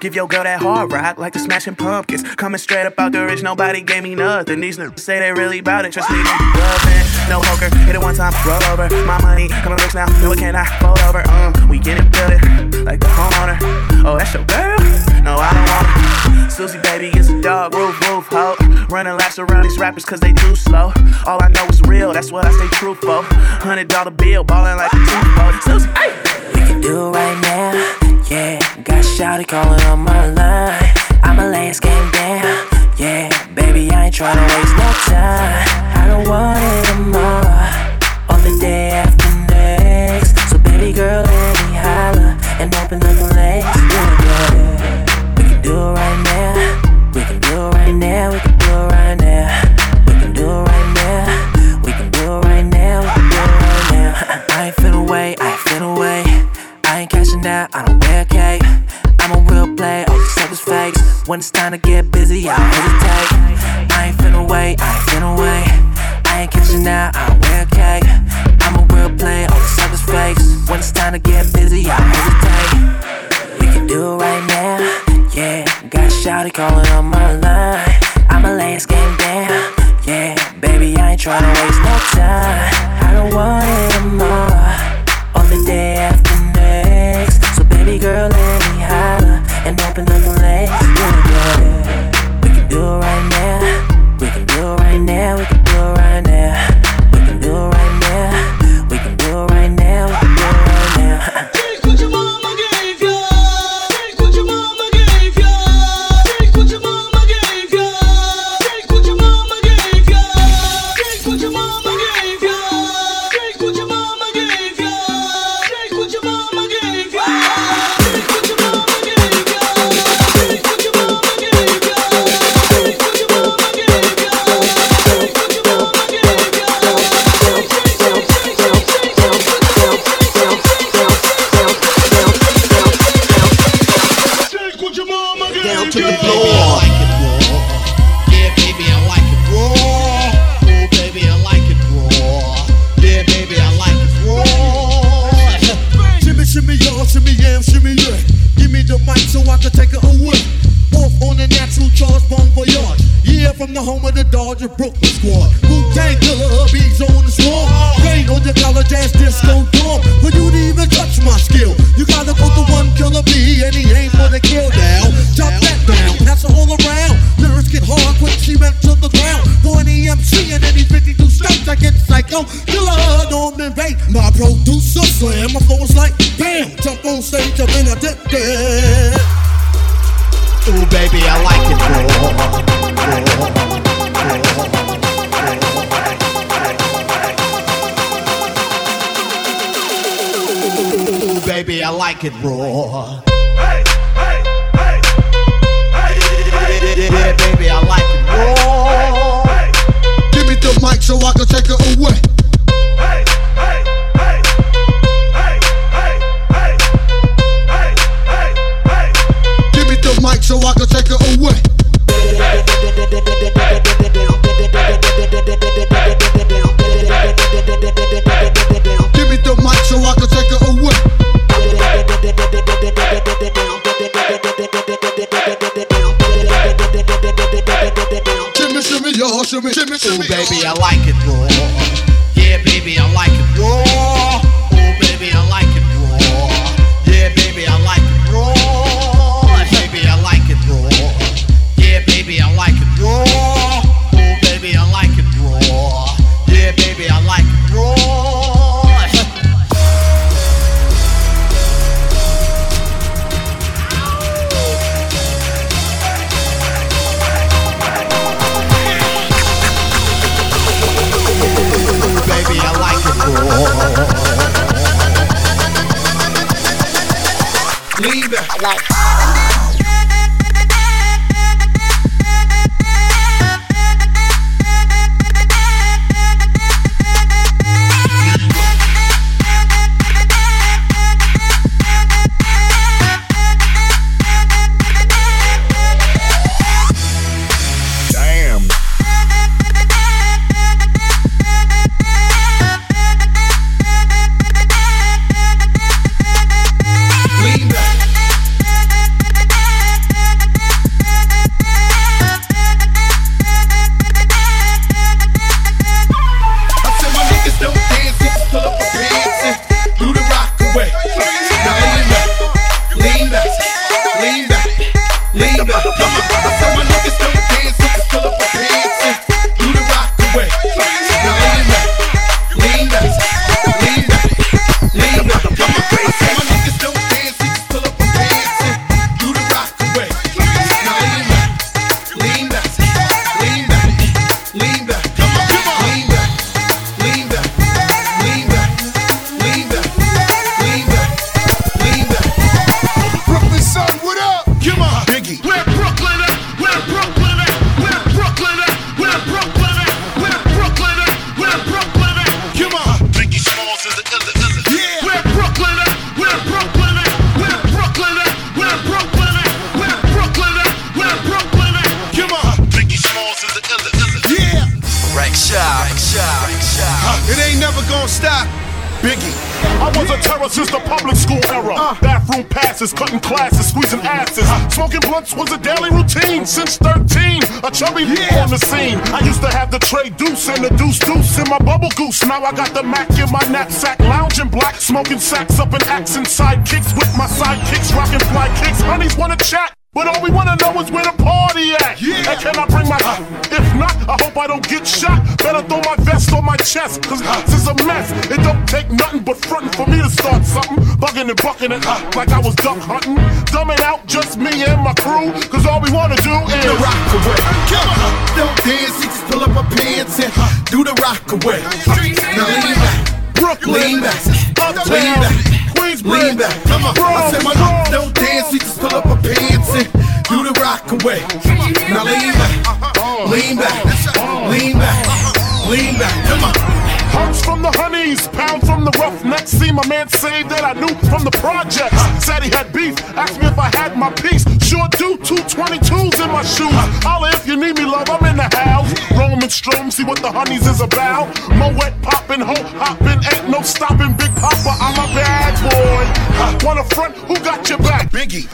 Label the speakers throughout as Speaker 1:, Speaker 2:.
Speaker 1: Give your girl that hard rock like the smashing pumpkins. Coming straight up out the rich, nobody gave me nothing. These niggas say they really bout it. Trust me, bluffing. No poker, hit it one time, roll over. My money coming rich now, no it cannot fold over. Um, we get it, build it like the homeowner. Oh, that's your girl? No, I don't want it. Susie, baby, is a dog, roof, roof, ho. Running laps around these rappers cause they too slow. All I know is real, that's what I stay true for. Hundred dollar bill, ballin' like a toothball. Susie, hey!
Speaker 2: We can do it right now, yeah. Got Shouty calling on my line. I'ma lay this game down, yeah. Baby, I ain't tryna waste no time. I don't want it tomorrow or the day after next. So, baby girl, let me holler and open up the legs. We can do it right now. We can do it right now. We can do it right now. We can do it right now. We can do it right now. We can do it right now. I ain't finna wait. I ain't finna wait. I ain't cashing out. I don't When it's time to get busy, I hesitate. I ain't finna wait. I ain't finna wait. I ain't catching out. I wear a cape. I'm a real play. All these suckers fakes. When it's time to get busy, I hesitate. We can do it right now, yeah. Got Shouty calling on my line. I'ma lay this game down, yeah. Baby, I ain't tryna waste no time. I don't want it tomorrow or the day after next. So, baby girl, let me holler and the legs, yeah, yeah. We can do it right now. We can do it right now. it
Speaker 3: raw. be alive. Like. I
Speaker 4: got the Mac in my knapsack, lounging black, smoking sacks up in accent sidekicks with my sidekicks, rocking fly kicks. Honeys wanna chat. But all we wanna know is where the party at.
Speaker 5: Yeah.
Speaker 4: And can I bring my. If not, I hope I don't get shot. Better throw my on my chest, cause this is a mess. It don't take nothing but frontin' for me to start something. Bugging and bucking it ah, like I was duck hunting. Dumbing out just me and my crew, cause all we wanna do is.
Speaker 6: the rock away. Don't dance, just pull up my pants and ah, do the rock away. Now lean back,
Speaker 4: Brooklyn,
Speaker 6: lean back,
Speaker 4: Uptown,
Speaker 6: lean back,
Speaker 4: Queensbridge,
Speaker 6: lean back. Come on, I said my
Speaker 4: Bronx.
Speaker 6: don't dance, just pull up my pants and do the rock away. Now uh-huh. lean back, lean back, lean back, lean back. Come on.
Speaker 4: From the honeys, pound from the roughnecks. See my man say that I knew from the projects. Said he had beef, asked me if I had my piece. Sure do, two 22s in my shoes. Holla if you need me, love, I'm in the house. Roman Strom, see what the honeys is about. Moet poppin', ho hoppin', ain't no stopping. Big Papa, I'm a bad boy. Wanna front, who got your back?
Speaker 5: Biggie.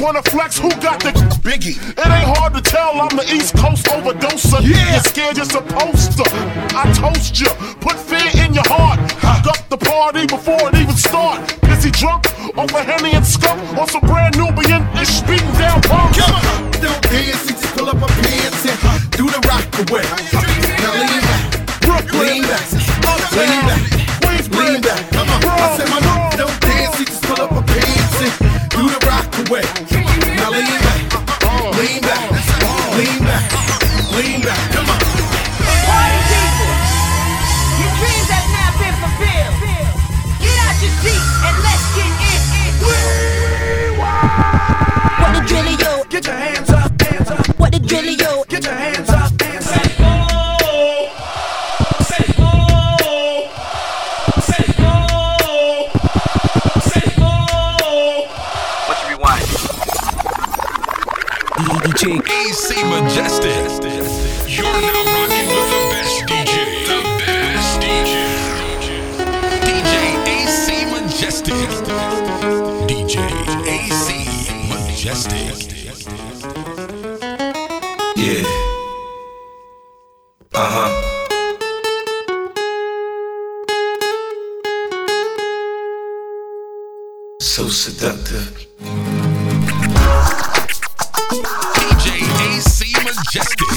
Speaker 4: Wanna flex, who got the
Speaker 5: Biggie.
Speaker 4: It ain't hard to tell I'm the East Coast overdoser.
Speaker 5: Yeah.
Speaker 4: You're scared you're supposed to. I toast you. Put fear in your heart. Up the party before it even start. Is he drunk off a Henny and skunk? Or some brand Nubian ish beating down punk?
Speaker 6: Don't dance, he just pull up my pants and do the rock away. Now lean back,
Speaker 4: Brooklyn,
Speaker 6: lean back, lean back, lean back. Come on, I said my don't dance, he just pull up my pants and do the rock away. Now lean back, lean back, lean back, lean back.
Speaker 7: Get your
Speaker 8: hands up, hands up.
Speaker 9: What the drillio?
Speaker 8: Get your hands up, hands up. What rewind? DJ
Speaker 10: AC Majestic. You're now rocking with the best DJ. The best DJ. DJ AC Majestic. DJ AC Majestic.
Speaker 11: Yeah. Uh huh. So seductive.
Speaker 10: DJ AC Majestic.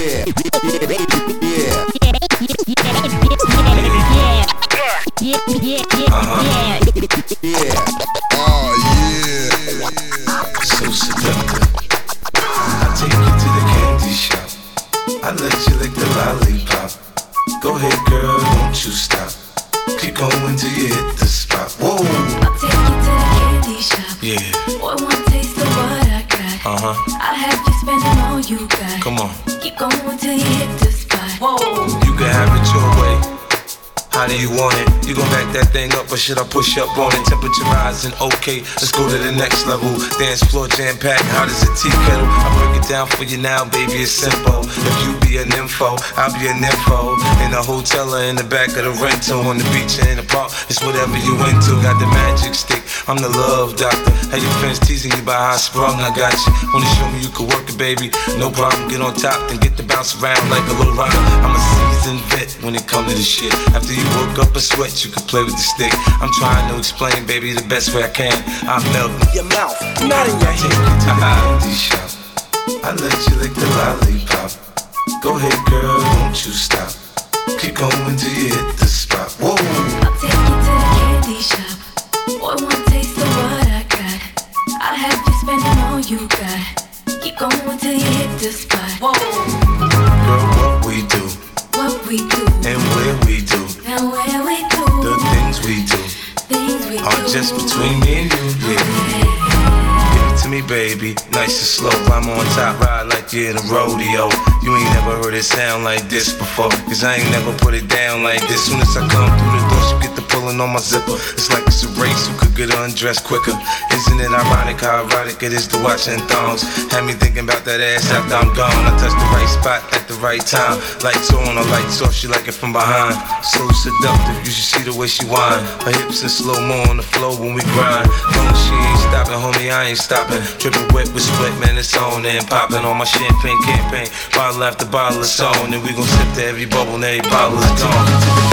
Speaker 9: Yeah, yeah, yeah, yeah.
Speaker 5: Oh, yeah.
Speaker 11: I let or should I push up on it? Temperature rising, okay. Let's go to the next level. Dance floor jam packed, hot as a tea kettle. I break it down for you now, baby. It's simple. If you be an info, I'll be an info. In a hotel or in the back of the rental, on the beach or in the park, it's whatever you into. Got the magic stick. I'm the love doctor. Hey, your friends teasing you about how I sprung. I got you. Wanna show me you can work it, baby? No problem. Get on top, then get to bounce around like a little runner. I'm a seasoned vet when it comes to this shit. After you woke up a sweat, you can play with the stick. I'm trying to explain, baby, the best way I can. I'm melting
Speaker 2: Your mouth, not in your
Speaker 11: you to the shop. I let you lick the lollipop. Go ahead, girl, don't you stop. Keep going till you hit the spot. Whoa.
Speaker 12: You got. Keep going till you hit the spot. Whoa.
Speaker 11: Girl, what we do
Speaker 12: What we do
Speaker 11: and where we do.
Speaker 12: and where we do
Speaker 11: The things we do
Speaker 12: things we
Speaker 11: are
Speaker 12: do.
Speaker 11: just between me and you. Yeah. Give it to me, baby. Nice and slow. I'm on top, ride like you're in a rodeo. You ain't never heard it sound like this before. Cause I ain't never put it down like this. Soon as I come through the door, she get the pulling on my zipper. It's like it's a race who could get undressed quicker. Isn't it ironic how erotic it is to watch in thongs? Had me thinking about that ass after I'm gone. I touch the right spot at the right time. Lights on or lights off, she like it from behind. So seductive, you should see the way she whine. Her hips in slow mo on the floor when we grind. No, she ain't stopping, homie, I ain't stopping. Dripping wet with sweat, man, it's on and popping on my champagne campaign. Bottle after bottle is on, and we gon' sip to every bubble and every bottle
Speaker 12: is
Speaker 13: gone.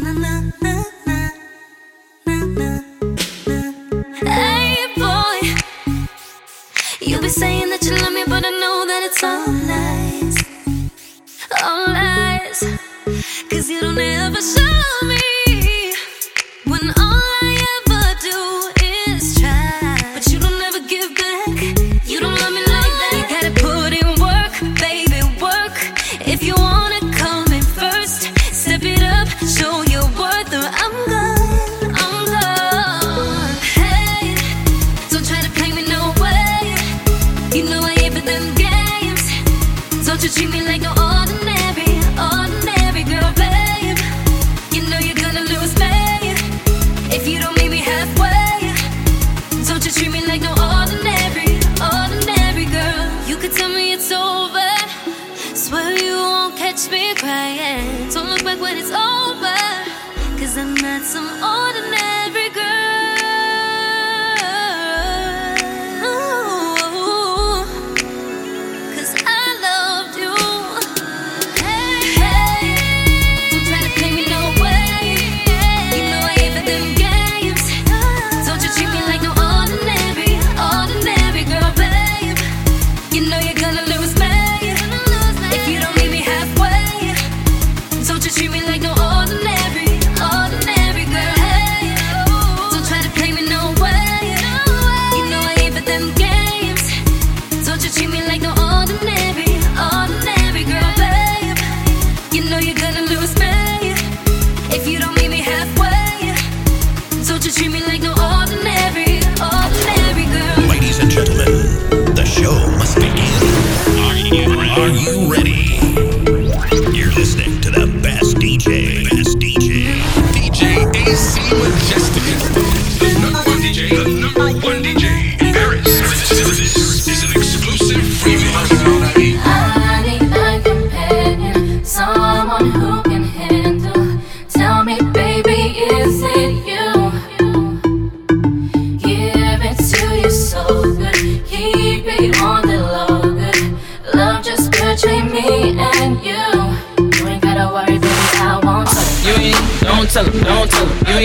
Speaker 13: Na na na na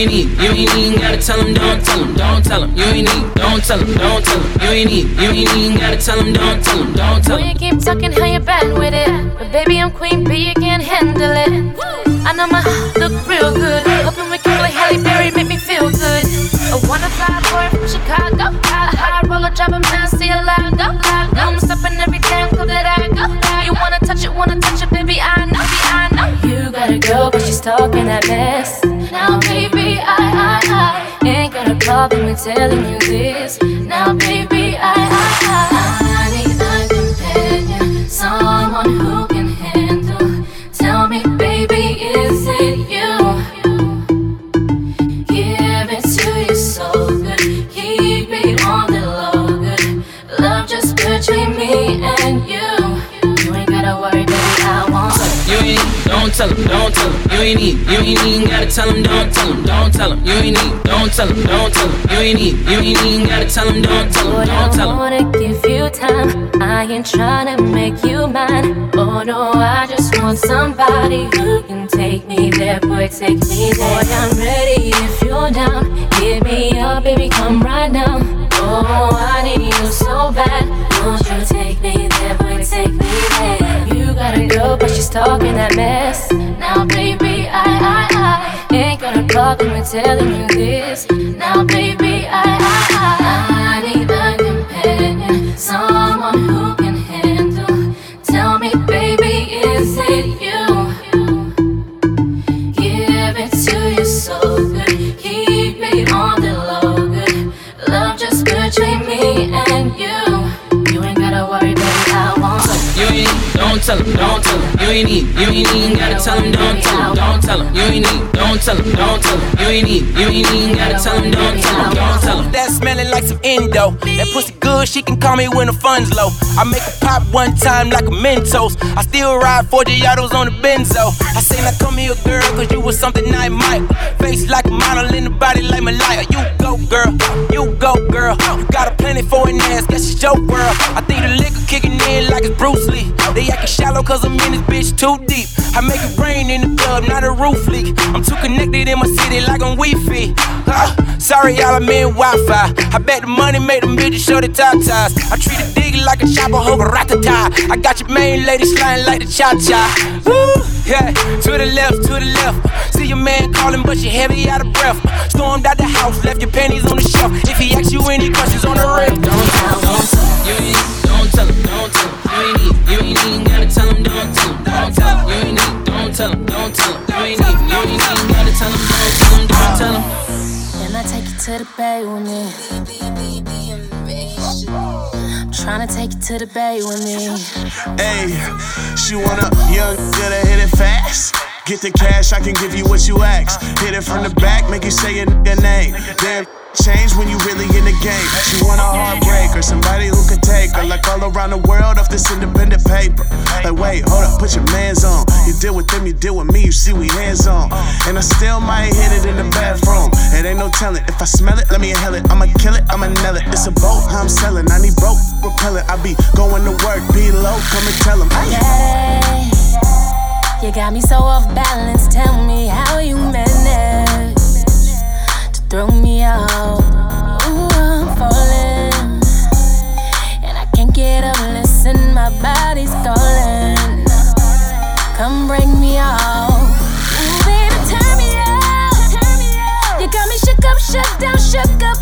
Speaker 13: ain't need, you ain't
Speaker 14: even gotta tell him, don't tell him, don't tell him. You ain't need, don't tell him, don't tell him. You ain't need, you ain't even gotta tell him, don't tell him, don't tell him.
Speaker 13: you keep talking how you're bad with it. But baby, I'm queen bee, you can't handle it. I know my look real good. Hoping we can play Halle Berry, make me feel good. I wanna fly boy from Chicago. High, high roller, drive him down, see a lot go. go. I'm stopping every damn club that I go. You wanna touch it, wanna touch it, baby, I know, I know. You got a girl, but she's talking that mess. Now, baby, I, I, I ain't got a problem with telling you this. Now, baby, I, I, I, I need a companion, someone who
Speaker 14: don't tell him, don't tell him. You ain't need, you ain't even gotta tell him, don't tell him, don't tell him. You ain't need, don't tell him, don't tell him. You ain't need, you ain't even gotta tell him, don't tell him, don't tell him.
Speaker 13: I wanna give you time. I ain't tryna make you mine. Oh no, I just want somebody who can take me there, boy, take me there. Boy, I'm ready if you're down. Hit me up, baby, come right now. Oh, I need you so bad. Won't you take got a girl, but she's talking that mess. Now, baby, I, I, I ain't got problem with telling you this. Now, baby, I, I, I, I need a companion, someone who can tell
Speaker 15: him, don't tell him. You ain't need, you ain't even gotta tell him, don't tell him, don't tell him. You ain't need, don't tell him, don't tell him. You ain't need, you ain't even gotta tell him, don't tell him, don't tell him.
Speaker 14: That smelling like some endo. That pussy good, she can call me when the funds low. I make a pop one time like a Mentos. I still ride four Giottos on the Benzo. I say, now come here, girl, cause you was something I might. Face like a model in the body like Malaya. You go, girl, you go, girl. You got a plenty for an ass, guess it's your world. I think the liquor kicking in like it's Bruce Lee. They acting shallow cause I'm in this bitch too deep. I make it rain in the club, not a roof leak. I'm too connected in my city like I'm Wi-Fi. Huh? Sorry, y'all, I'm in Wi-Fi. I bet the money made them bitches show the top ties. I treat a digger like a chopper, a ratata. I got your main lady sliding like the cha-cha. Woo! Yeah, to the left, to the left. See your man calling, but you're heavy out of breath. Stormed out the house, left your panties on the shelf. If he asks you any questions on the rip,
Speaker 15: Don't don't him. You need, don't tell him, don't tell him. You ain't need, you ain't even gotta tell him, don't tell him, don't tell him. You ain't need, don't tell him, don't tell him. You ain't need, you ain't even gotta tell him, don't tell him, don't tell him.
Speaker 12: Can I take you to the bay with me? I'm trying to take you to the bay with me.
Speaker 1: Hey, she want a young girl to hit it fast. Get the cash, I can give you what you ask. Hit it from the back, make you say your nigga name. Damn, change when you really in the game. She want a heartbreaker, somebody who can take her. Like all around the world off this independent paper. Like, wait, hold up, put your mans on. You deal with them, you deal with me, you see we hands on. And I still might hit it in the bathroom. It ain't no telling. If I smell it, let me inhale it. I'ma kill it, I'ma nail it. It's a boat, I'm selling. I need broke repellent. I be going to work, be low, come and tell them.
Speaker 12: Hey, you got me so off balance. Tell me how you manage throw me out. Ooh, I'm falling, and I can't get up. Listen, my body's calling. Come bring me out. Ooh, baby, turn me out. You got me shook up, shut down, shook up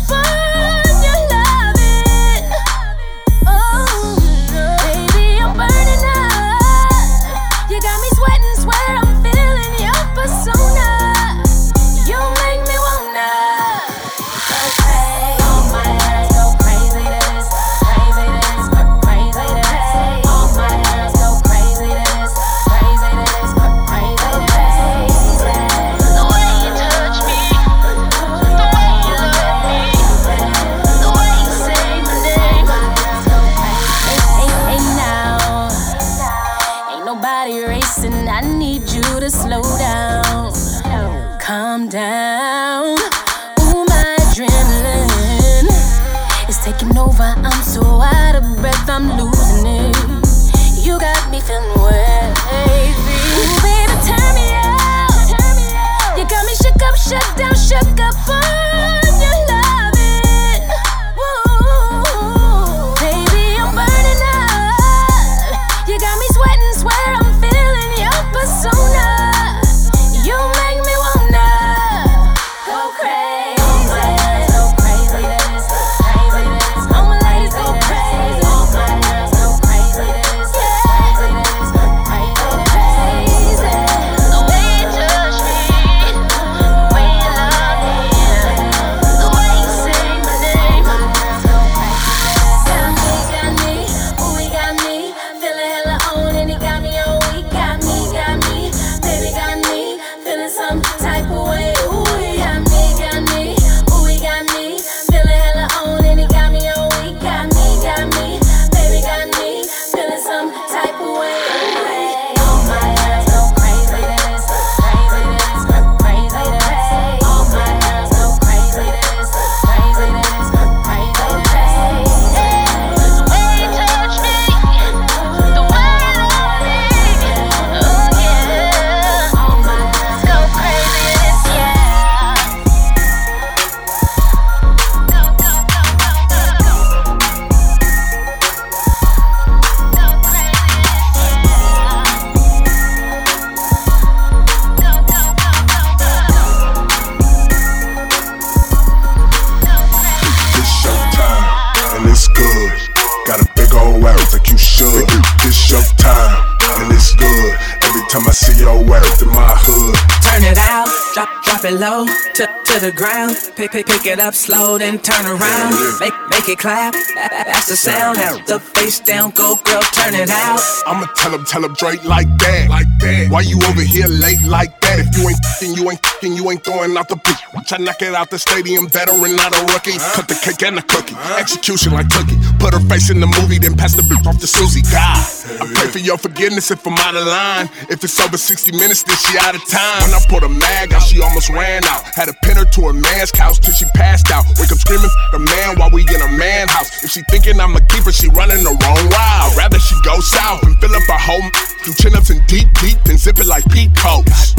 Speaker 12: it
Speaker 15: low to, to the ground. Pick, pick, pick it up slow, then turn around. Make, make it clap. That's the sound. Now the face down, go girl, turn it out.
Speaker 16: I'ma tell him, tell him Drake like that. Like that. Why you over here late like that? If you ain't fing, you ain't fing, you ain't throwing out the pitch. Try knock it out the stadium, veteran, not a rookie. Cut the cake and the cookie. Execution like cookie. Put her face in the movie, then pass the bitch off to Susie. God, I pray for your forgiveness if I'm out of line. If it's over 60 minutes, then she out of time. When I put a mag out, she almost ran out. Had to pin her to a man's couch till she passed out. Wake up screaming, "F- the man while we in a man house. If she thinking I'm a keeper, she running the wrong route. I'd Rather she go south and fill up her home. Do chin ups and deep, deep, then zip it like peacoats.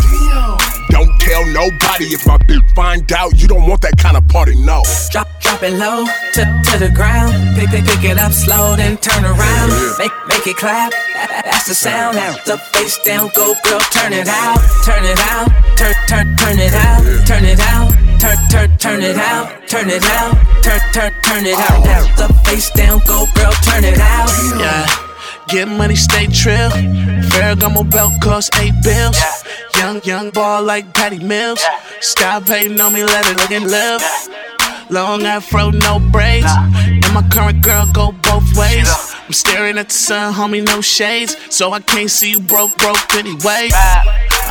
Speaker 16: Don't tell nobody if my bitch find out. You don't want that kind of party, no.
Speaker 15: Drop, drop it low to, to the ground. Pick, pick, pick it up slow, then turn around. Make, make it clap. That- That's the sound. Now the face down, go girl, turn it out, turn it out, turn, turn, turn it out, turn it out. Turn, turn, turn it out, turn it out, turn, turn, turn it out. Now the face down, go girl, turn it out.
Speaker 17: Yeah. Get money, stay trill. Ferragamo belt cost eight bills. Young, young ball like Patty Mills. Stop hating on me, let it look and live. Long afro, no braids. And my current girl go both ways. I'm staring at the sun, homie, no shades. So I can't see you broke, broke anyway.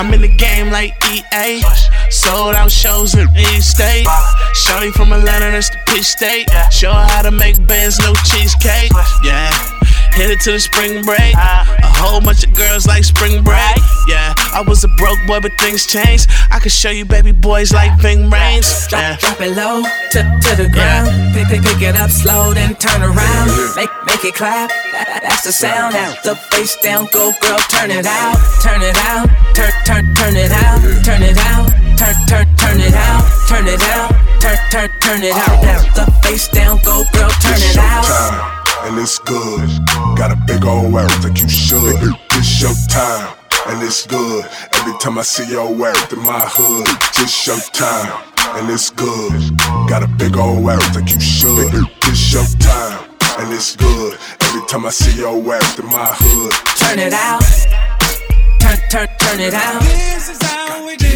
Speaker 17: I'm in the game like EA. Sold out shows in East State. Shorty from Atlanta, that's the pitch state. Show her how to make bands, no cheesecake. Yeah. Hit it to the spring break. A whole bunch of girls like spring break. Yeah, I was a broke boy, but things changed. I could show you baby boys like Ving Rhames. Yeah.
Speaker 15: Drop, drop it low to, to the ground. Pick, pick, pick it up slow, then turn around. Make, make it clap. That- That's the sound. Now the face down, go girl, turn it out, turn it out, turn, turn, turn it out, turn it out, turn, turn, turn it out, turn it out, turn, turn, turn it out. Now the face down, go girl, turn it out.
Speaker 16: showtime, and it's good. Got a big old worth like you should. It's your time, and it's good. Every time I see your worth in my hood, it's your time, and it's good. Got a big old worth like you should. It's your time, and it's good. Every time I see your worth in my hood,
Speaker 15: Turn it out, turn, turn, turn it out.
Speaker 18: This is how we do.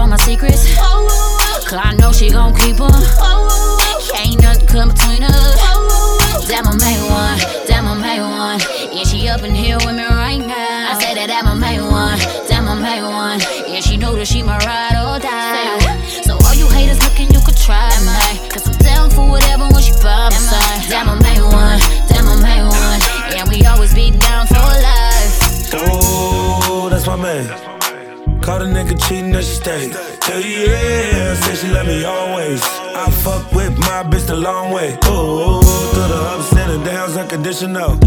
Speaker 19: All my secrets. Oh, oh, oh. Cause I know she gon' keep her. Ain't nothing come between us. That my main one, that my main one. Yeah, she up in here with me right now. I say that that my main one, that my main one. Yeah, she know that she my ride or die. So all you haters looking, you could try me. Cause I'm down for whatever when she by my side. That my main
Speaker 20: nigga cheating and she stayed. Hell yeah, said she love me always. I fuck with my bitch the long way. Oh, through the ups downs, unconditional.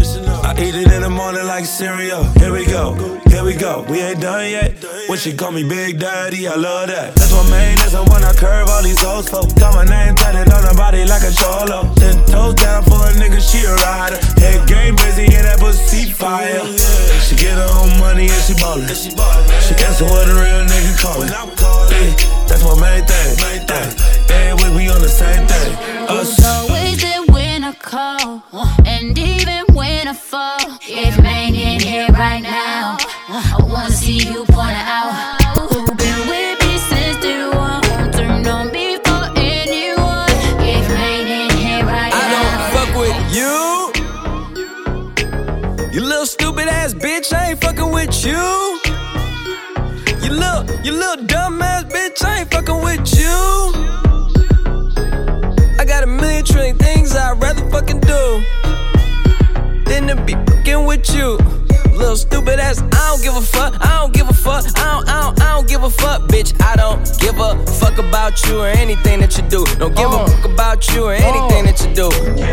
Speaker 20: I eat it in the morning like cereal. Here we go, here we go. We ain't done yet. When she call me Big Daddy, I love that. That's my main, one I curve all these hoes for. Got my name tatted on her body like a cholo. Ten toes down for a nigga, she a rider. Head game busy and that pussy fire. She get her own money and she ballin'. She answer what a real nigga callin'. Yeah, that's my main thing. Every week we on the same thing. Us.
Speaker 19: Who's when I call, and even when I fall. If you ain't in here right now, I wanna see you point it out. Who been with me since day one? Won't turn on me for anyone. If you ain't in here right
Speaker 14: I
Speaker 19: now,
Speaker 14: don't fuck with you. You little stupid ass bitch, I ain't fucking with you. You little, you little dumb ass bitch, I ain't fucking with you. I got a million trillion things I'd rather fucking do than to be fucking with you. Little stupid ass, I don't give a fuck, I don't give a fuck, I don't, I don't, I don't give a fuck, bitch. I don't give a fuck about you or anything that you do. Don't give a uh. fuck about you or anything that you do.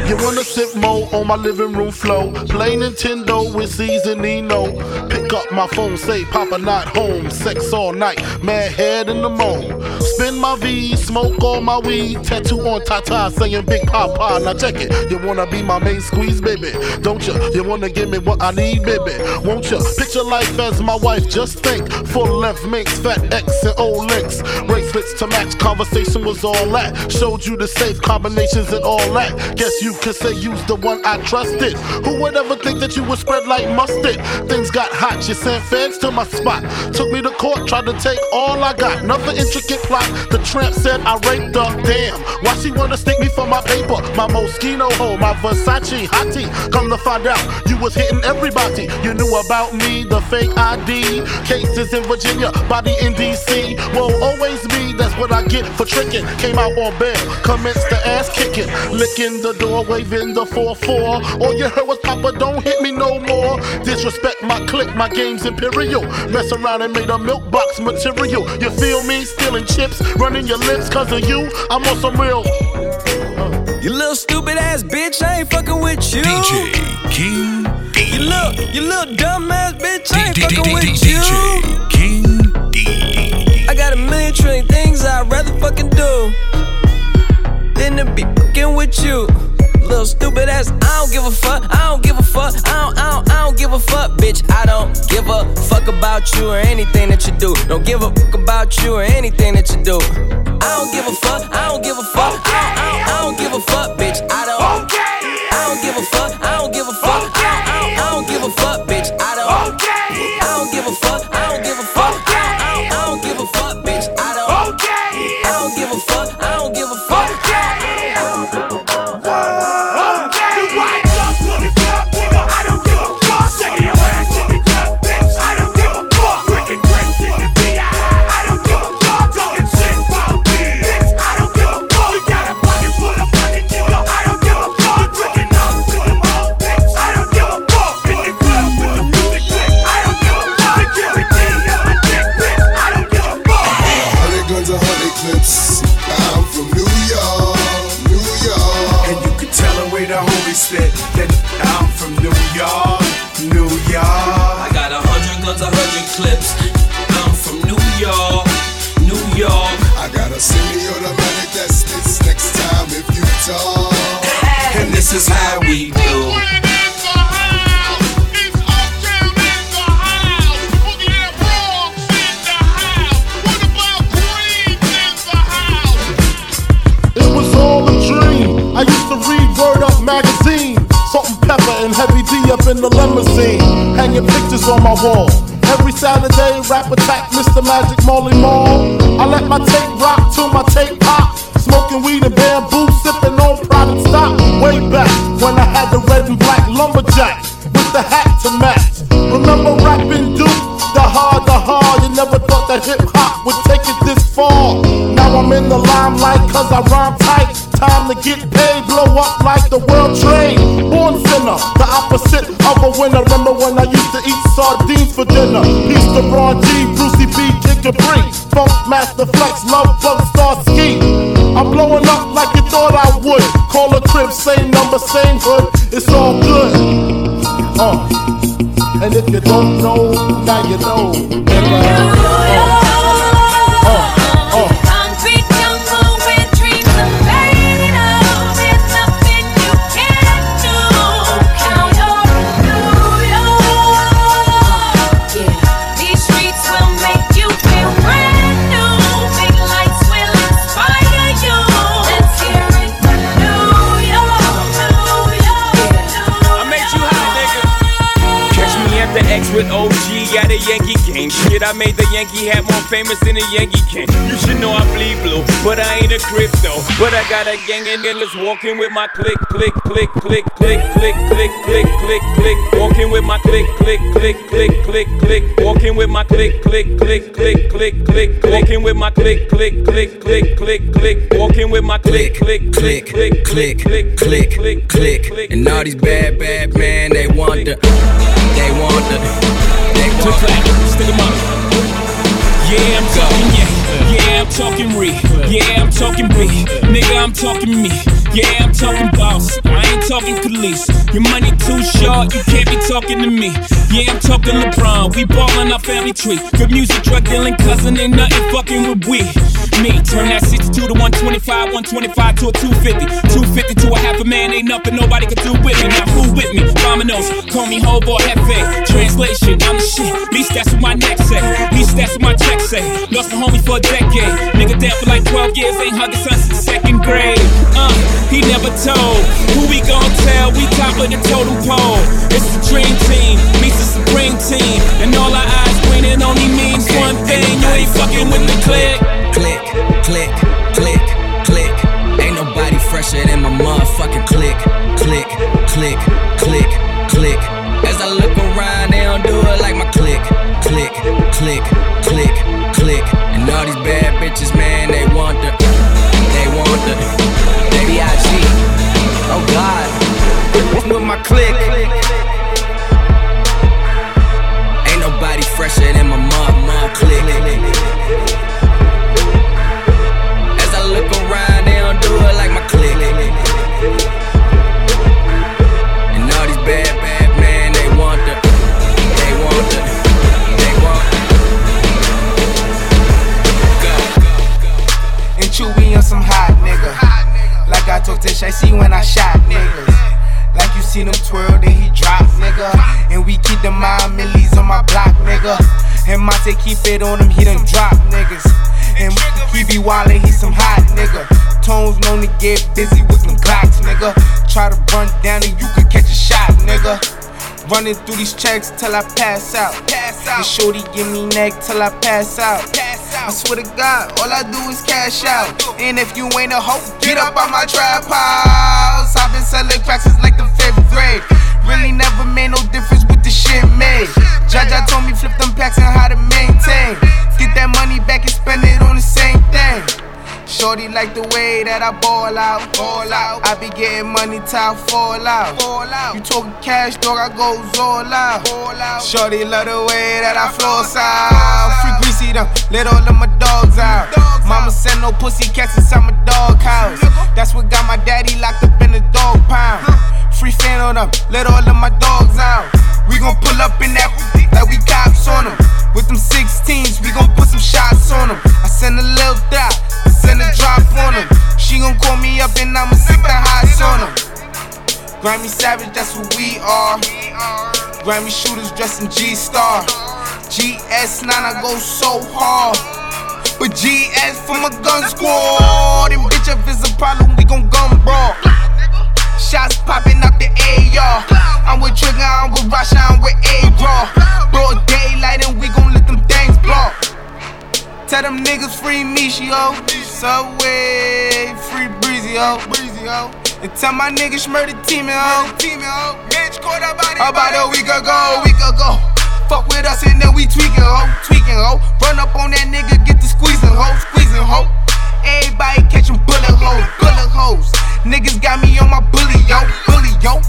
Speaker 4: You wanna sit mo on my living room floor? Play Nintendo with seasoning no. Pick up my phone, say Papa not home. Sex all night, mad head in the moan. Spin my V, smoke all my weed. Tattoo on Tata saying Big Papa. Now check it. You wanna be my main squeeze, baby? Don't you? You wanna give me what I need, baby? Won't you? Picture life as my wife. Just think. Full length minks, fat X and old links. Bracelets to match. Conversation was all that. Showed you the safe combinations and all that. Guess you could say you's the one I trusted. Who would ever think that you would spread like mustard? Things got hot. You sent fans to my spot. Took me to court, tried to take all I got. Nothing intricate plot. The tramp said I raped her. Damn. Why she wanna stick me for my paper? My Moschino hole, my Versace hottie. Come to find out, you was hitting everybody. You knew about me, the fake ID. Cases in Virginia, body in DC. Will always be, that's what I get for tricking. Came out on bail, commenced the ass kicking. Licking the door, waving the 4-4. All you heard was Papa, don't hit me no more. Disrespect my clique, my game's imperial. Mess around and made a milk box material. You feel me? Stealing chips, running your lips, cause of you. I'm on some real. Uh.
Speaker 14: You little stupid ass bitch, I ain't fucking with you. DJ King. You little, you little dumb ass bitch, I ain't fucking with you. King I got a million trillion things I'd rather fucking do than to be fucking with you. Little stupid ass, I don't give a fuck, I don't give a fuck, I don't, I don't, I don't give a fuck, bitch. I don't give a fuck about you or anything that you do. Don't give a fuck about you or anything that you do. I don't give a fuck, I don't give a fuck, I don't, I don't, I don't give a fuck, bitch. I said that I'm from New York, New York. I got a hundred guns, a hundred clips. I'm from New York, New York. I got a semi-automatic that spits next time if you talk.
Speaker 18: And this is how we
Speaker 4: my wall. Every Saturday, rap attack, Mr. Magic Marley Marl. I let my tape number. It's all good. Uh. And if you don't know, now you know.
Speaker 21: Famous than a Yankee can. You should know I bleed blue, but I ain't a crypto. But I got a gang and endless walking with my click, click, click, click, click, click, click, click, click, click. Walking with my click, click, click, click, click, click. Walking with my click, click, click, click, click, click. Click Walking with my click, click, click, click, click, click. Walking with my click, click, click, click, click, click, click, click, click, click.
Speaker 14: And all these bad, bad men, they the, they the, they the.
Speaker 21: Stick 'em up. Yeah, I'm talking yeah. Yeah, I'm talking re. Yeah, I'm talking B. Nigga, I'm talking me. Yeah, I'm talking boss. I ain't talking police. Your money too short, you can't be talking to me. Yeah, I'm talking LeBron. We ballin' our family tree. Good music, drug dealing, cousin, ain't nothing fucking with we. Me, turn that 62 to 125, 125 to a 250. 250 to a half a man, ain't nothing nobody can do with me. Now who with me? Dominoes, call me Hobo or. Translation, I'm the shit. At least that's what my neck say. At least that's what my check say. Lost my homie for a decade. Nigga dead for like 12 years, ain't his son since second grade. Uh, he never told. Who we gon' tell? We top of the totem pole. It's the dream team, meets the supreme team. And all our eyes winning only means one thing. You ain't fucking with the click.
Speaker 14: Click, click, click, click. Ain't nobody fresher than my motherfucking click, click, click, click, click. As I look around, they don't do it like my click, click, click, click, click. And all these bad bitches, man, they want the, they want the, they B.I.G. Oh God, with my click. Ain't nobody fresher than my mud, mud click. Like
Speaker 22: I talked to Shay, see when I shot niggas. Like you seen him twirl, then he drop, nigga. And we keep the mind millies on my block, nigga. And Monte keep it on him, he done drop niggas. And he be wildin', he some hot nigga. Tones known to get busy with them Glocks, nigga. Try to run down and you could catch a shot, nigga. Running through these checks till I pass out. Pass out. And shorty give me neck till I pass out. I swear to God, all I do is cash out. And if you ain't a hoe, get up on my house. I've been selling cracks since like the fifth grade. Really never made no difference with the shit made. Jaja told me flip them packs and how to maintain. Get that money back and spend it on the same thing. Shorty like the way that I ball out, ball out. I be getting money till I fall out, fall out. You talking cash, dog? I goes all out, all out. Shorty love the way that I floss out. Free Greezy them, let all of my dogs out. Dogs Mama send no pussy cats inside my dog house. That's what got my daddy locked up in the dog pound. Free fan on them, let all of my dogs out. We gon' pull up in that like we cops on them. With them 16s, we gon' put some shots on them. I send a little dot, I send a drop on them. She gon' call me up and I'ma sit the Grammy Savage, that's what we are. Grammy shooters dressed in G Star. GS9, I go so hard. But GS from a gun squad. And bitch, if it's a problem, we gon' gun brawl. Shots popping out the AR. I'm with Trigger, I'm with Rasha, I'm with A-Raw. Broad daylight and we gon' let them things blow. Tell them niggas free Michio. Subway, free Breezy, ho. Breezy, ho. And tell my niggas murder team, ho. Team, ho. Bitch, caught up about a week ago, week ago. Fuck with us and then we tweaking, ho. Tweaking, ho. Run up on that nigga, get the squeezing, ho. Squeezing, ho. Everybody catching bullet holes, bullet holes. Niggas got me on my bully, yo, bully, yo.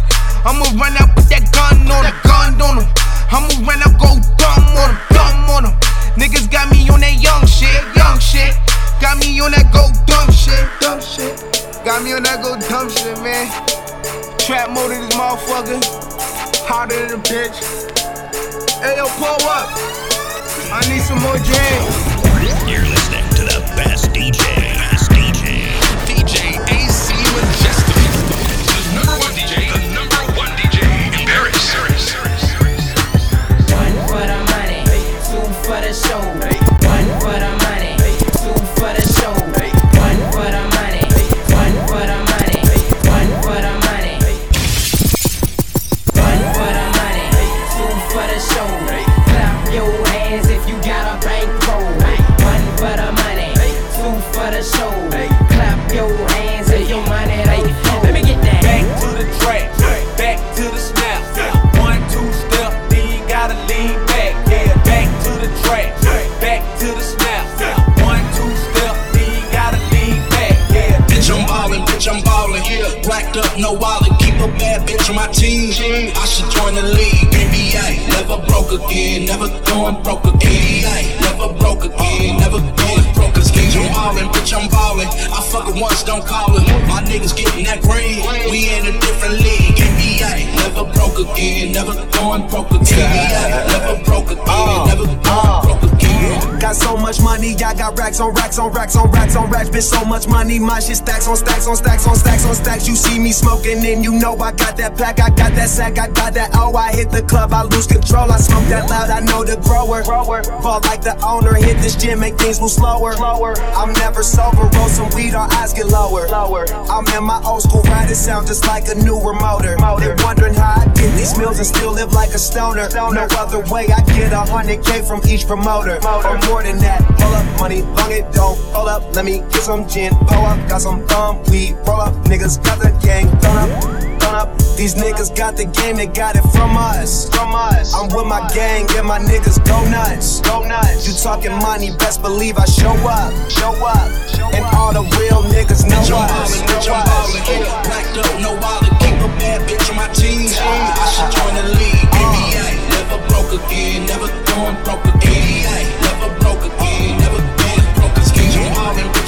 Speaker 22: I'ma run out, put that gun on him, gun on him. I'ma run out, go dumb on him, dumb on him. Niggas got me on that young shit, young shit. Got me on that go dumb shit, dumb shit. Got me on that go dumb shit, man. Trap mode this motherfucker. Harder than a bitch. Hey, yo, pull up. I need some more drinks.
Speaker 23: Bitch,
Speaker 24: so much money, my shit stacks on stacks on stacks on stacks on stacks. You see me smoking, and you know I got that pack, I got that sack, I got that. Oh, I hit the club, I lose control. I smoke that loud, I know the grower. Fall like the owner, hit this gym, make things move slower. I'm never sober, roll some weed, our eyes get lower. I'm in my old school ride, it sound just like a newer motor. They're wondering how I get these meals and still live like a stoner. No other way, I get a hundred K from each promoter. Or more than that. Money, long it don't. Hold up, let me get some gin. Pull up, got some bum weed. Roll up, niggas got the gang. Thrown up, thrown up. These niggas got the game, they got it from us. From us. I'm with my gang, and my niggas go nuts. Go nuts. You talking money, best believe I show up. Show up. And all the real niggas know
Speaker 23: Bitch, I'm
Speaker 24: us.
Speaker 23: ballin', bitch, I'm ballin'. Blacked up, no wallet, keep a bad bitch on my team. I should join the league. NBA, never broke again, never going broke again. NBA,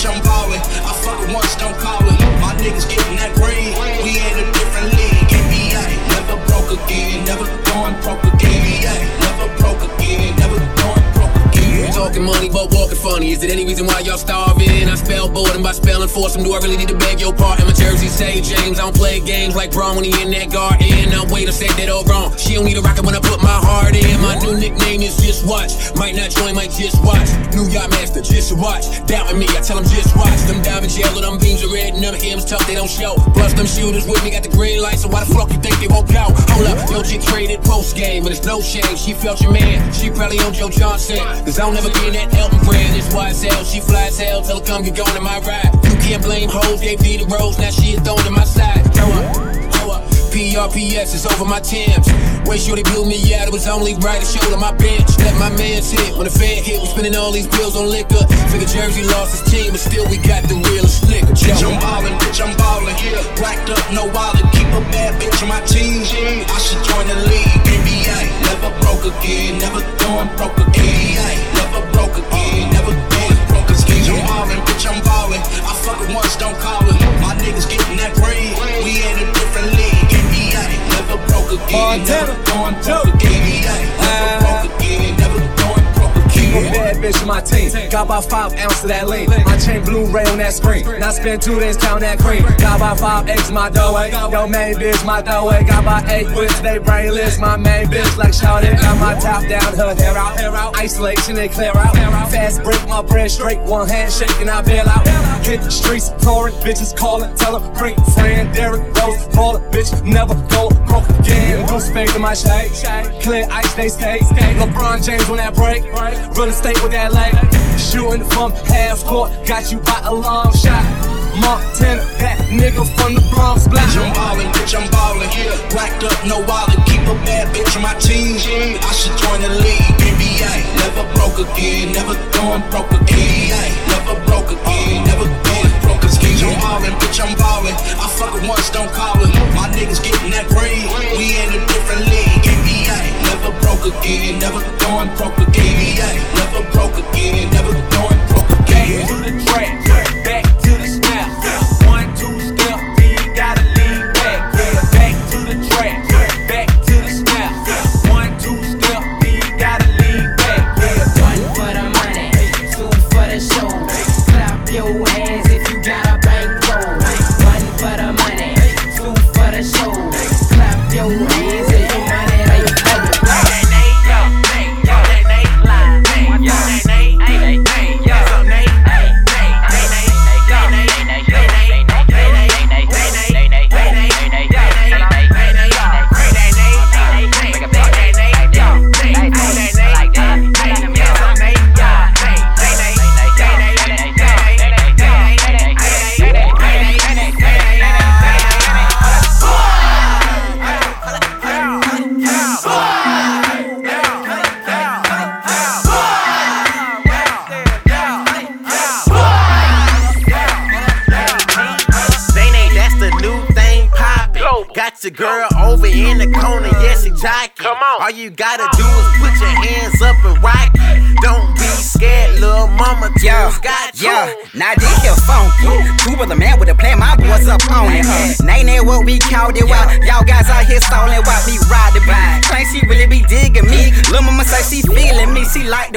Speaker 23: bitch, I'm ballin'. I fuck it once, don't call it. My niggas getting that green, we in a different league. NBA, never broke again, never going broke again. NBA, never broke again, never going broke again.
Speaker 25: Talking money, but walking funny. Is it any reason why y'all starving? I spell boredom by spelling force. him, Do I really need to beg your pardon? My jersey say James. I don't play games like Bron when he in that garden. I'm way to say that all wrong. She don't need a rocket when I put my heart in. My new nickname is Just Watch. Might not join, might just watch. New York Master, just watch. Doubting me, I tell them just watch. Them diamonds yellow, them beams are red and them hymns tough, they don't show. Plus them shooters with me got the green light, so why the fuck you think they won't go? Hold up, yo, chick traded post game, but it's no shame. She felt your man, she probably on Joe Johnson. Cause I don't ever get that Elton Brand. It's hell, she flies hell, tell her come get going in my ride. You can't blame hoes, gave me the rose, now she is thrown to my side. Throw up, throw up. PRPS is over my Timbs. When Shorty blew me out, it was only right to show to my bench. Let my man's hit. When the Fed hit, we spending all these bills on liquor. Figure Jersey lost his team, but still we got the realest liquor.
Speaker 23: Bitch, I'm ballin', bitch, I'm ballin'. Blacked up, no wallet, keep a bad bitch on my team. I should join the league. NBA, never broke again, never going broke again. NBA, never broke again, never ballin', bitch, I'm ballin'. I fuck it once, don't call it. My niggas getting that green, we in a different league. NBA, never broke again, never going broke again. NBA, never broke again, never
Speaker 24: a bad
Speaker 26: bitch my team. Got about five ounces of that lean. My chain blue ray on that screen. Now spend two days down that cream. Got about five eggs my doorway. Yo, main bitch, my doorway. Got about eight wits, they brainless. My main bitch, like shout it. Got my top down, her hair out. Isolation and clear out. Fast break my bread straight. One handshake and I bail out. Hit the streets, pouring. bitches calling. Tell them, great friend, Derrick Rose. Ball bitch, never go broke again. Goose fade to my shade. Clint ice, they skate. LeBron James on that break. Real estate with that leg. Shooting from half court. Got you by a long shot. Montana, that nigga from the Bronx black.
Speaker 23: I'm ballin', bitch, I'm ballin'. Yeah. Blacked up, no wallet. Keep a bad bitch on my team. I should join the league. NBA, never broke again. Never going broke again. NBA, never broke again.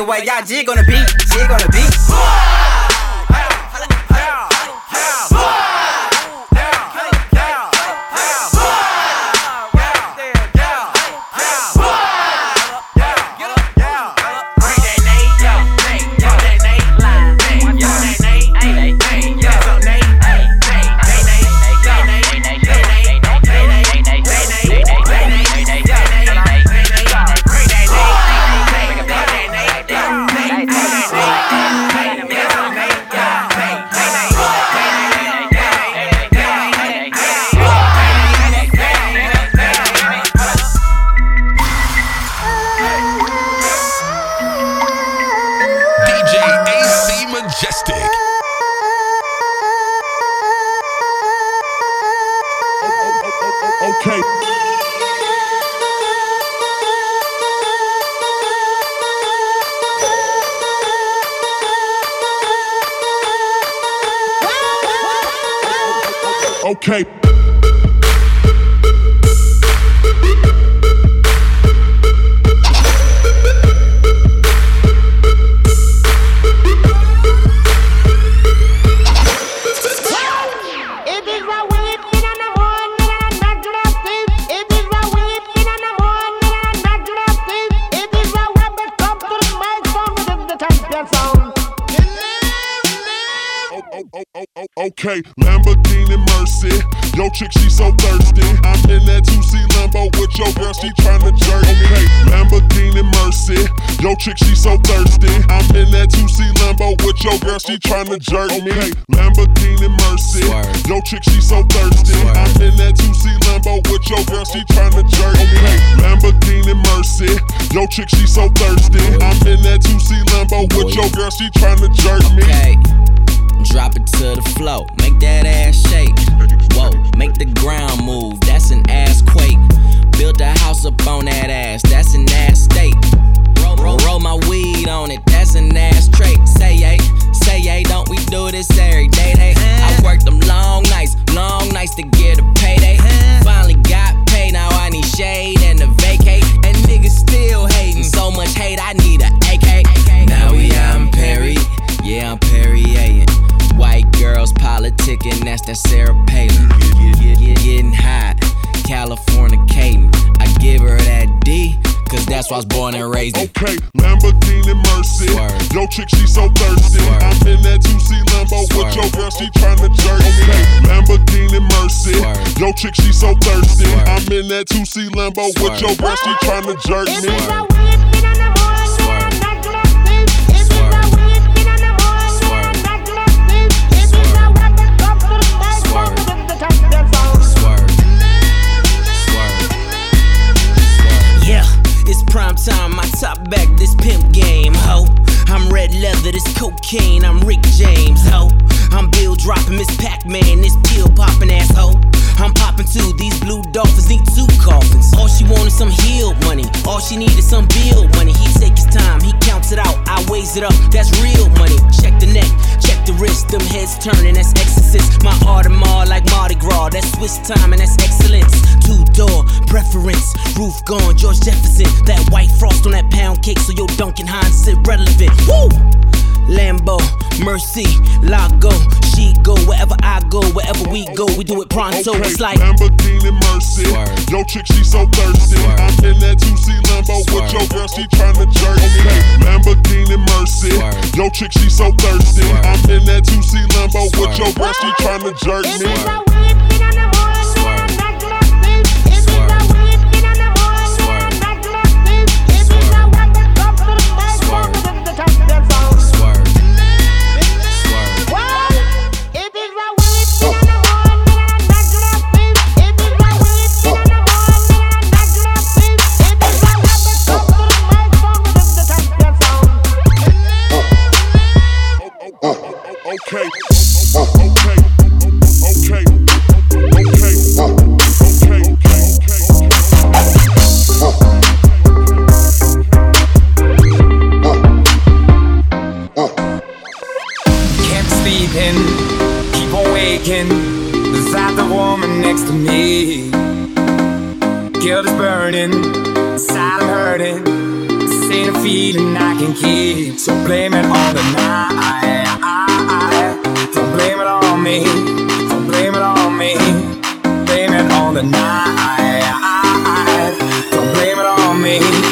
Speaker 27: YYG gonna be
Speaker 21: that's
Speaker 27: why I was born and raised in.
Speaker 28: Okay, Lamborghini Mercy. Yo, chick, she so thirsty. I'm in that 2C Lambo with your girl, she tryna jerk me. Okay, Lamborghini Mercy. Yo, chick, she so thirsty. I'm in that 2C Lambo with your girl, she tryna jerk me.
Speaker 14: Back, this pimp game, ho. I'm red leather, this cocaine. I'm Rick James, ho. I'm Bill dropping Miss Pac Man, this pill popping asshole. I'm popping too. These blue dolphins need two coffins. All she wanted some healed money. All she needed some bill money. He take his time, he counts it out. I weighs it up. That's real money. Check the neck, check the wrist. Them heads turning. That's exorcist. My Audemars like Mardi Gras. That's Swiss time and that's excellence. Two door preference. Roof gone. George Jefferson. That white frost on that pound cake. So your Duncan Hines is irrelevant. Woo! Lambo, Mercy, Lago, she go wherever I go, wherever we go, we do it pronto.
Speaker 28: Okay,
Speaker 14: It's like
Speaker 28: Lamborghini Mercy. Yo, chick, she so thirsty. I'm in that 2C Lambo with your girl, she tryna jerk me. Okay, Lamborghini Mercy. Yo, chick, she so thirsty. I'm in that 2C Lambo with your girl, she tryna jerk me.
Speaker 12: Next to me. Guilt is burning, I'm hurting. This ain't a feeling I can keep. So blame it on the night. Don't blame it on me. Don't blame it on me. Blame it on the night. Don't blame it on me.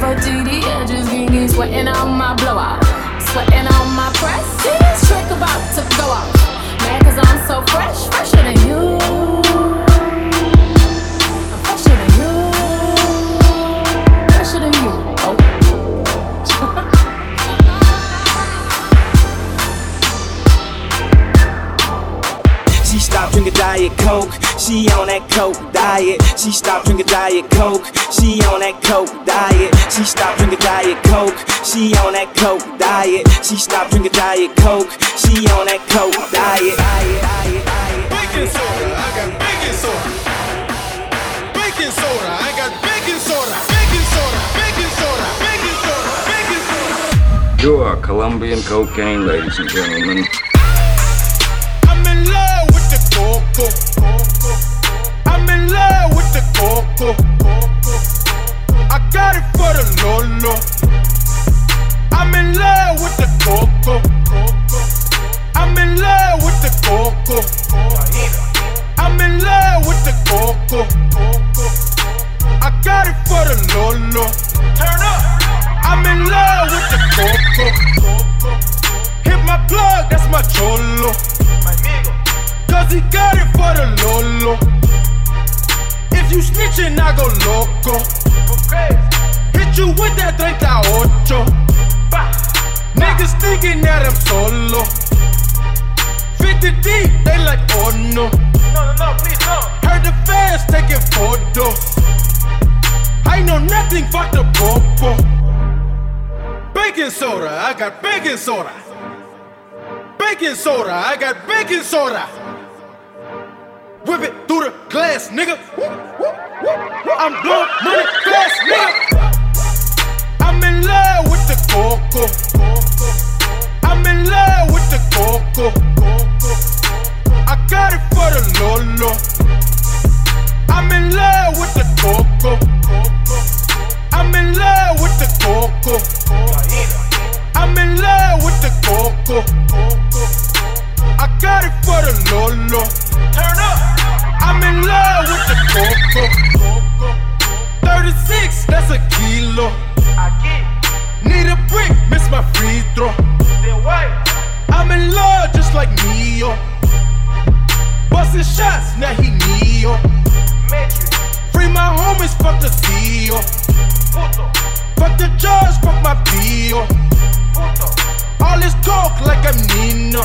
Speaker 12: She can never TD. Yeah, just sweating on my blowout, sweating on my press. This trick about to go off, man, cause I'm so fresh, fresher than you. Fresher than you, fresher than you. Oh.
Speaker 14: She stopped drinking Diet Coke. She on that Coke diet. She stopped drinking Diet Coke. She on that Coke diet. She stopped drinking Diet Coke. She on that Coke diet. She stopped drinking Diet Coke. She on that Coke diet.
Speaker 29: Baking soda, I got baking soda. Baking soda, I got baking soda. Baking soda, baking soda, baking soda, baking soda.
Speaker 30: You are Colombian cocaine, ladies and gentlemen.
Speaker 29: I'm in love with the coco. I'm in love with the coco. I got it for the Lolo. I'm in love with the coco. I'm in love with the coco. I'm in love with the coco. I got it for the Lolo. Turn up. I'm in love with the coco. Hit my plug, that's my cholo. Cause he got it for the Lolo. If you snitching, I go loco. Hit you with that 38. Niggas thinking that I'm solo. 50 deep, they like, oh no. No, no, no, please no. Heard the fans taking photos. I know nothing, fuck the popo. Baking soda, I got baking soda. Baking soda, I got baking soda. Whip it through the glass, nigga. I'm blowing money fast, nigga. I'm in love with the coco. I'm in love with the coco. I got it for the Lolo. I'm in love with the coco. I'm in love with the coco. I'm in love with the coco. I got it for the Lolo. Turn up. I'm in love with the coco. 36, that's a kilo. Need a brick, miss my free throw. I'm in love just like Neo. Busting shots, now he Neo. Free my homies, fuck the CEO. Fuck the judge, fuck my bill. All this talk like I'm Nino.